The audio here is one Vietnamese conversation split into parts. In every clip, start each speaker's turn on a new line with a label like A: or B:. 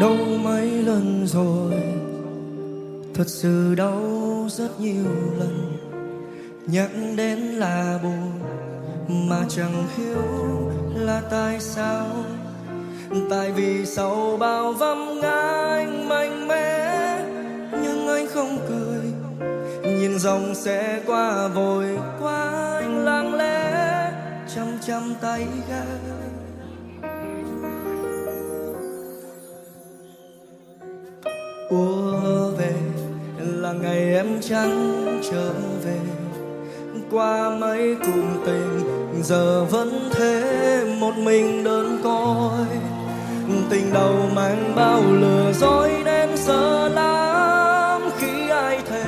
A: đâu mấy lần rồi? Thật sự đau rất nhiều lần. Nhắc đến là buồn, mà chẳng hiểu là tại sao. Tại vì sau bao vấp ngã anh mạnh mẽ, nhưng anh không cười. Nhìn dòng xe qua vội, qua anh lặng lẽ, chăm chăm tay ga. Ùa về, là ngày em chẳng trở về qua mấy cùng tình, giờ vẫn thế, một mình đơn côi tình đầu mang bao lừa dối nên sợ lắm khi ai thề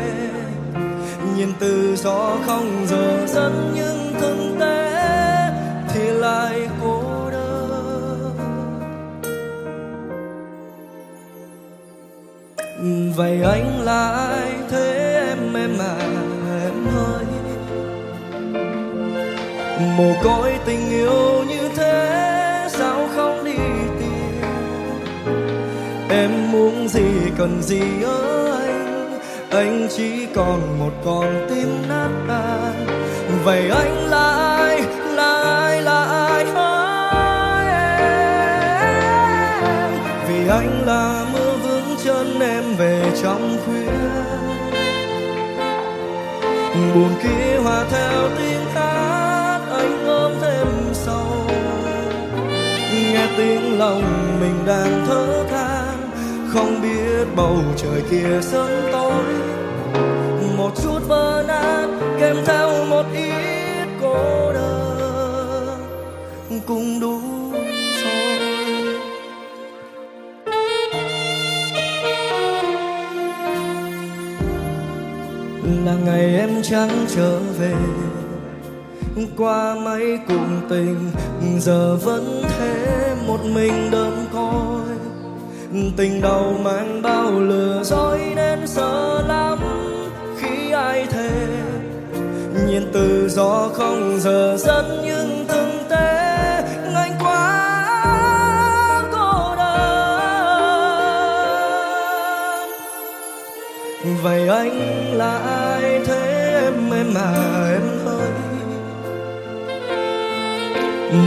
A: nhìn từ gió không giờ dẫn những. Vậy anh là ai? Thế em em à em ơi. Mồ côi tình yêu như thế, sao không đi tìm? Em muốn gì cần gì ở anh? Anh chỉ còn một con tim nát tan. Vậy anh là ai? Là ai là ai? Hỡi em. Vì anh là về trong khuya. Buồn kia hòa theo tiếng hát, anh ôm thêm sâu nghe tiếng lòng mình đang thở than, không biết bầu trời kia sớm tối. Một chút vỡ nát, kèm theo một ít cô đơn. Cũng đủ là ngày em chẳng trở về. Qua mấy cùng tình, giờ vẫn thế một mình đơn côi. Tình đầu mang bao lừa dối nên sợ lắm khi ai thề. Nhìn từ gió không giờ dẫn nhưng từng tế. Vậy anh là ai? Thế em em à em ơi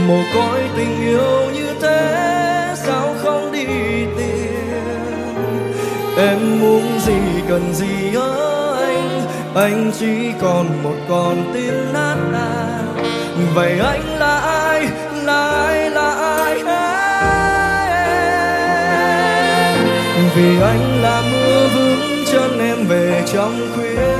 A: mồ côi tình yêu như thế, sao không đi tìm? Em muốn gì cần gì ở anh? Anh chỉ còn một con tim nát tan vậy anh là ai là ai? Là ai vì anh là mưa vững, chân em về trong khuya.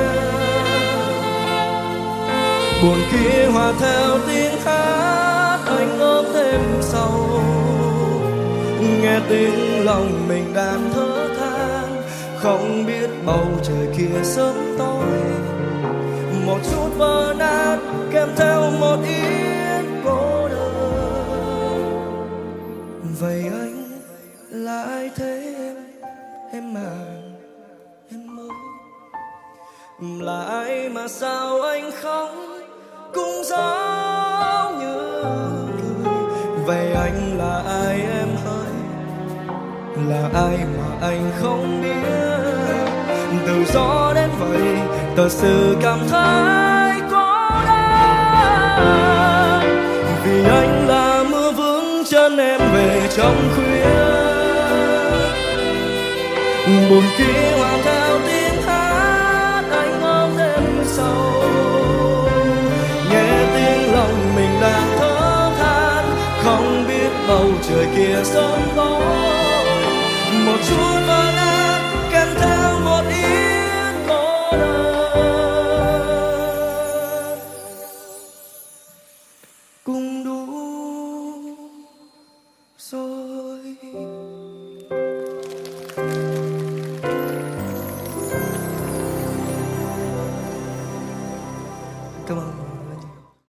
A: Buồn kia hòa theo tiếng hát, anh ôm thêm sâu nghe tiếng lòng mình đang thở than, không biết bầu trời kia sớm tối. Một chút vỡ nát, kèm theo một ít cô đơn. Vậy anh là ai thế? Em mà à em ơi là ai mà sao anh không cũng giống như cười vậy anh là ai em ơi là ai mà anh không biết? Từ gió đến vậy thật sự cảm thấy có đau. Vì anh là mưa vững chân em về trong khuya buồn khi hòa theo tiếng hát, anh ôm đêm sâu. Nghe tiếng lòng mình đang thở than, không biết bầu trời kia sớm có một chút vỡ nát kèm theo một yết cô đơn. Cũng đủ rồi. thank you